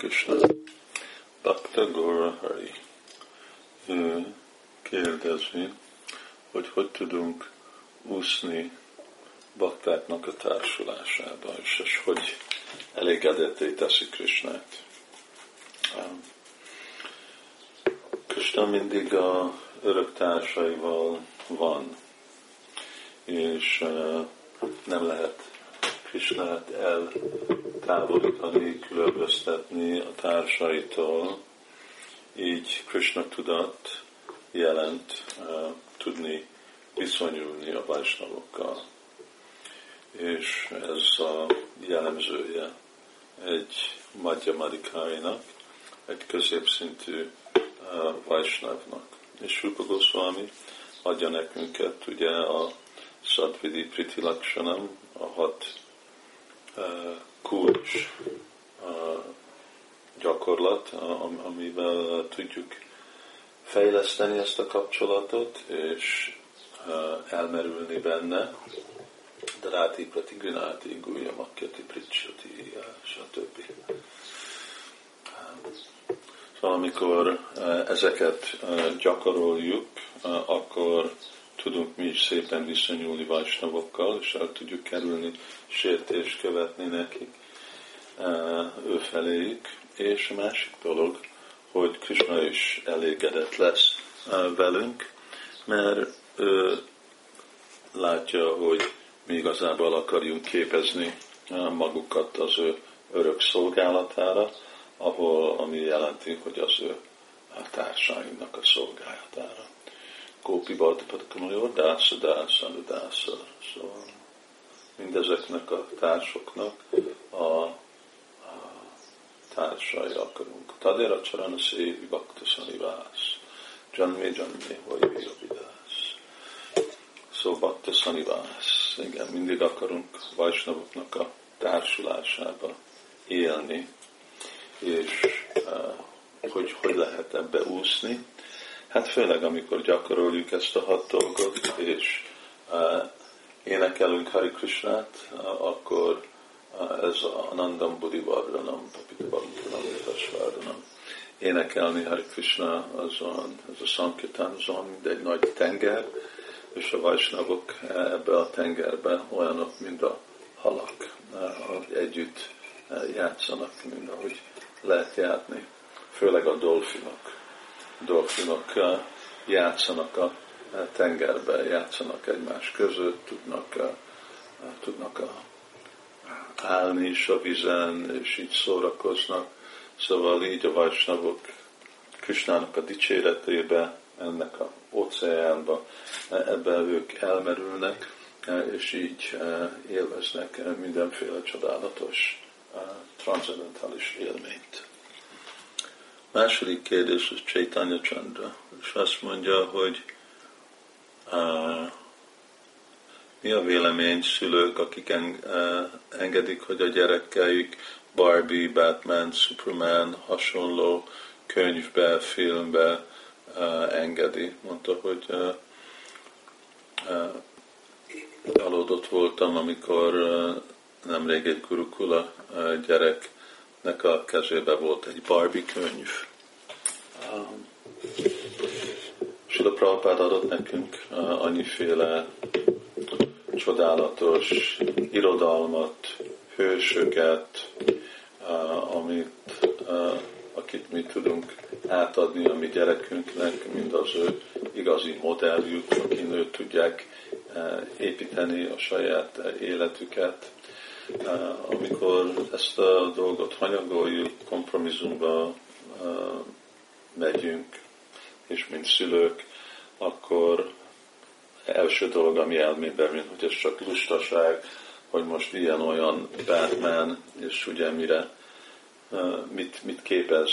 Krishna. Bhakta Gora Hari. Ő kérdezi, hogy hogy tudunk úszni baktáknak a társulásába, és, és hogy elégedetté teszi Krishnát. Krishna mindig a örök társaival van, és nem lehet Krishnát eltávolítani, különböztetni a társaitól, így Krishna tudat jelent uh, tudni viszonyulni a vajsnavokkal. És ez a jellemzője egy Madhyamadikáinak, egy középszintű uh, vajsnavnak. És Rupa Goswami adja nekünk ugye a Sadvidi Priti Lakshanam, a hat gyakorlat, amivel tudjuk fejleszteni ezt a kapcsolatot, és elmerülni benne, de ráti prati günáti, gulya makketi pricsati, stb. Szóval amikor ezeket gyakoroljuk, akkor tudunk mi is szépen viszonyulni vajsnavokkal, és el tudjuk kerülni sértést követni nekik ő feléjük. És a másik dolog, hogy Krishna is elégedett lesz velünk, mert ő látja, hogy mi igazából akarjunk képezni magukat az ő örök szolgálatára, ahol ami jelenti, hogy az ő társainknak a szolgálatára. Kópi Baltipadkamajor, Dásza, Dásza, Dásza. Szóval mindezeknek a társoknak a, a társai akarunk. Tadera Csarana Szévi Bakta Szanivász. Janmé Janmé Vajvi Avidász. Szóval Bakta Szanivász. Igen, mindig akarunk Vajsnavoknak a társulásába élni, és uh, hogy hogy lehet ebbe úszni. Hát főleg, amikor gyakoroljuk ezt a hat dolgot, és uh, énekelünk Hari Krishnát, akkor ez a Anandam Buddhi Vardhanam, Papita Vardhanam, Vardhanam. Énekelni Hari Krishna azon, ez a Sankirtan azon, mint egy nagy tenger, és a vajsnavok ebbe a tengerbe olyanok, mint a halak, hogy együtt játszanak, mint ahogy lehet játni, főleg a dolfinok dolfinok játszanak a tengerbe, játszanak egymás között, tudnak, tudnak állni is a vizen, és így szórakoznak. Szóval így a vajsnavok Krisnának a dicséretébe, ennek a óceánba, ebben ők elmerülnek, és így élveznek mindenféle csodálatos, transzendentális élményt. Második kérdés az Chaitanya Chandra, és azt mondja, hogy uh, mi a vélemény szülők, akik en, uh, engedik, hogy a gyerekeik Barbie, Batman, Superman hasonló könyvbe, filmbe uh, engedi. Mondta, hogy uh, alódott voltam, amikor nemrég egy gurukula uh, gyerek nek a kezébe volt egy Barbie könyv. Um, Sula Prabhupád adott nekünk annyiféle csodálatos irodalmat, hősöket, uh, amit, uh, akit mi tudunk átadni a mi gyerekünknek, mint az ő igazi modelljük, akin őt tudják uh, építeni a saját életüket. Amikor ezt a dolgot hanyagoljuk, kompromisszumba megyünk, és mint szülők, akkor első dolog, ami elmébe mint hogy ez csak lustaság, hogy most ilyen-olyan Batman, és ugye mire, mit, mit képez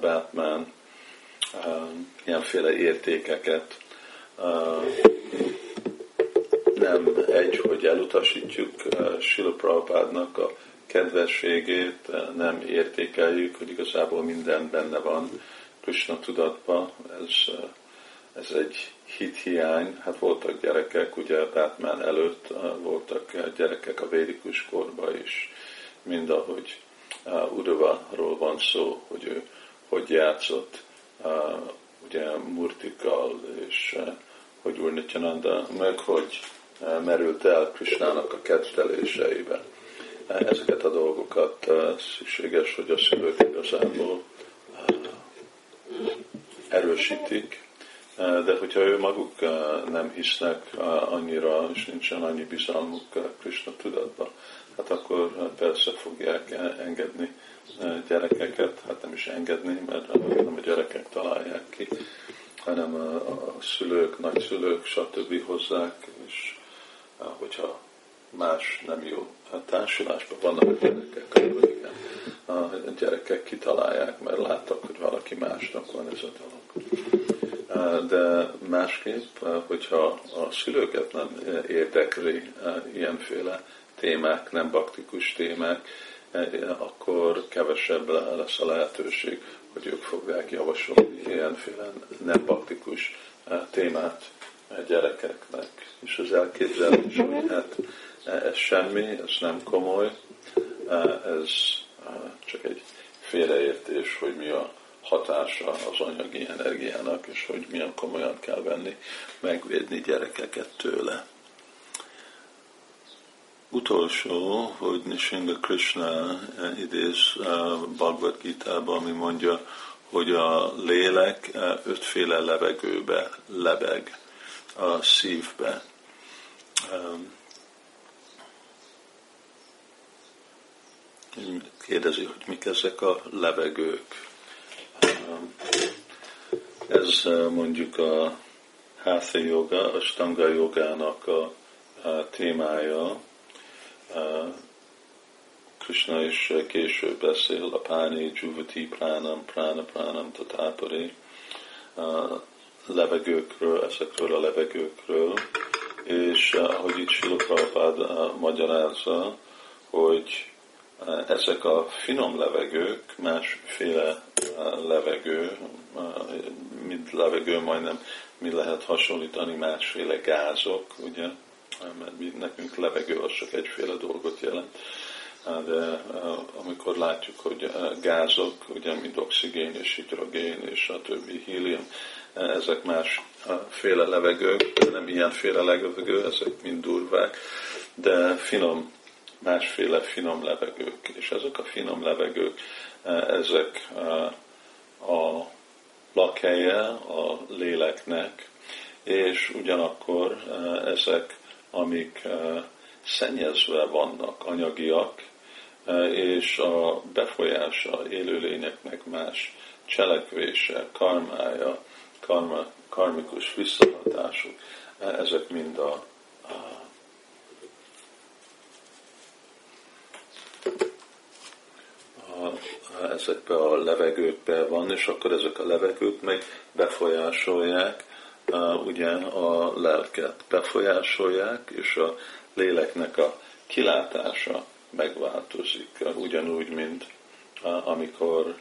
Batman, ilyenféle értékeket, nem egy, hogy elutasítjuk Sila Prabhupádnak a kedvességét, nem értékeljük, hogy igazából minden benne van Krishna tudatban, ez, ez egy hithiány, hát voltak gyerekek, ugye Batman előtt voltak gyerekek a védikus korban is, mind ahogy Udavaról van szó, hogy ő hogy játszott ugye Murtikkal, és hogy Úr Nityananda, meg hogy merült el Krisnának a kedveléseibe. Ezeket a dolgokat szükséges, hogy a szülők igazából erősítik, de hogyha ő maguk nem hisznek annyira, és nincsen annyi bizalmuk Krishna tudatba, hát akkor persze fogják engedni gyerekeket, hát nem is engedni, mert nem a gyerekek találják ki, hanem a, szülők, nagyszülők, stb. hozzák, és hogyha más nem jó társulásban vannak gyerekek, akkor igen, a gyerekek kitalálják, mert láttak, hogy valaki másnak van ez a dolog. De másképp, hogyha a szülőket nem érdekli ilyenféle témák, nem baktikus témák, akkor kevesebb lesz a lehetőség, hogy ők fogják javasolni ilyenféle nem baktikus témát gyerekeknek. És az elképzelés, hogy hát ez semmi, ez nem komoly, ez csak egy félreértés, hogy mi a hatása az anyagi energiának, és hogy milyen komolyan kell venni, megvédni gyerekeket tőle. Utolsó, hogy Nishinga Krishna idéz Bhagavad Gita-ba, ami mondja, hogy a lélek ötféle levegőbe lebeg a szívbe. Kérdezi, hogy mik ezek a levegők. Ez mondjuk a Hatha Yoga, a Stanga Jogának a, témája. Krishna is később beszél a Páni, Juvati, Pránam, Prána, Pránam, Tatápari levegőkről, ezekről a levegőkről, és ahogy itt Sila Prabhupád magyarázza, hogy ezek a finom levegők, másféle levegő, mint levegő majdnem mi lehet hasonlítani másféle gázok, ugye, mert nekünk levegő az csak egyféle dolgot jelent, de amikor látjuk, hogy gázok, ugye, mint oxigén és hidrogén és a többi hílium, ezek másféle levegők, nem ilyenféle levegő, ezek mind durvák, de finom másféle finom levegők, és ezek a finom levegők, ezek a lakhelye a léleknek, és ugyanakkor ezek, amik szennyezve vannak, anyagiak, és a befolyása élőlényeknek más cselekvése, karmája, karma, karmikus visszahatások, ezek mind a ezekbe a levegőkbe van, és akkor ezek a levegők meg befolyásolják ugye a lelket, befolyásolják, és a léleknek a kilátása megváltozik, ugyanúgy, mint amikor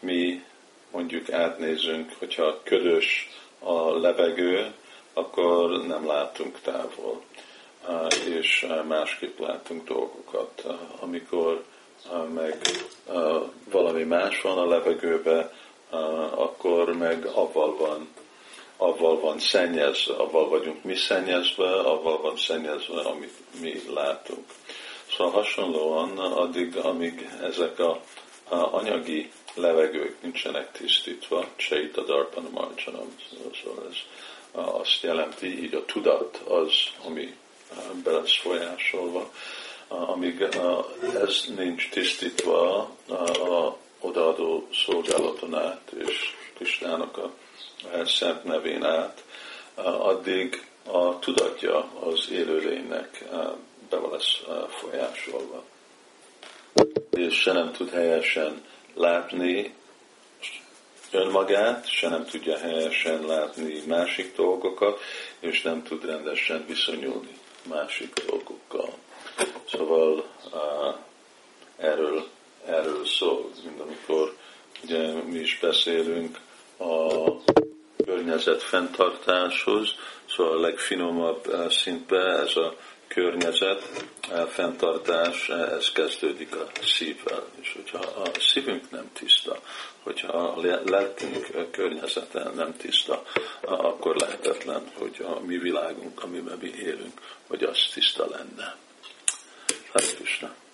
mi mondjuk átnézünk, hogyha ködös a levegő, akkor nem látunk távol, és másképp látunk dolgokat. Amikor meg valami más van a levegőbe, akkor meg avval van, avval van szennyezve, avval vagyunk mi szennyezve, avval van szennyezve, amit mi látunk. Szóval hasonlóan addig, amíg ezek a, a anyagi levegők nincsenek tisztítva, a Darpana Marjanam, szóval ez azt jelenti, így a tudat az, ami be lesz folyásolva, amíg ez nincs tisztítva a odaadó szolgálaton át, és Kisnának a szent nevén át, addig a tudatja az élőlénynek be lesz folyásolva. És se nem tud helyesen látni önmagát, se nem tudja helyesen látni másik dolgokat, és nem tud rendesen viszonyulni másik dolgokkal. Szóval erről, erről szól, mint amikor ugye mi is beszélünk a környezet fenntartáshoz, szóval a legfinomabb szintbe ez a környezet, fenntartás, ez kezdődik a szívvel. És hogyha a szívünk nem tiszta, hogyha a lelkünk környezete nem tiszta, akkor lehetetlen, hogy a mi világunk, amiben mi élünk, hogy az tiszta lenne. fast festgestanden.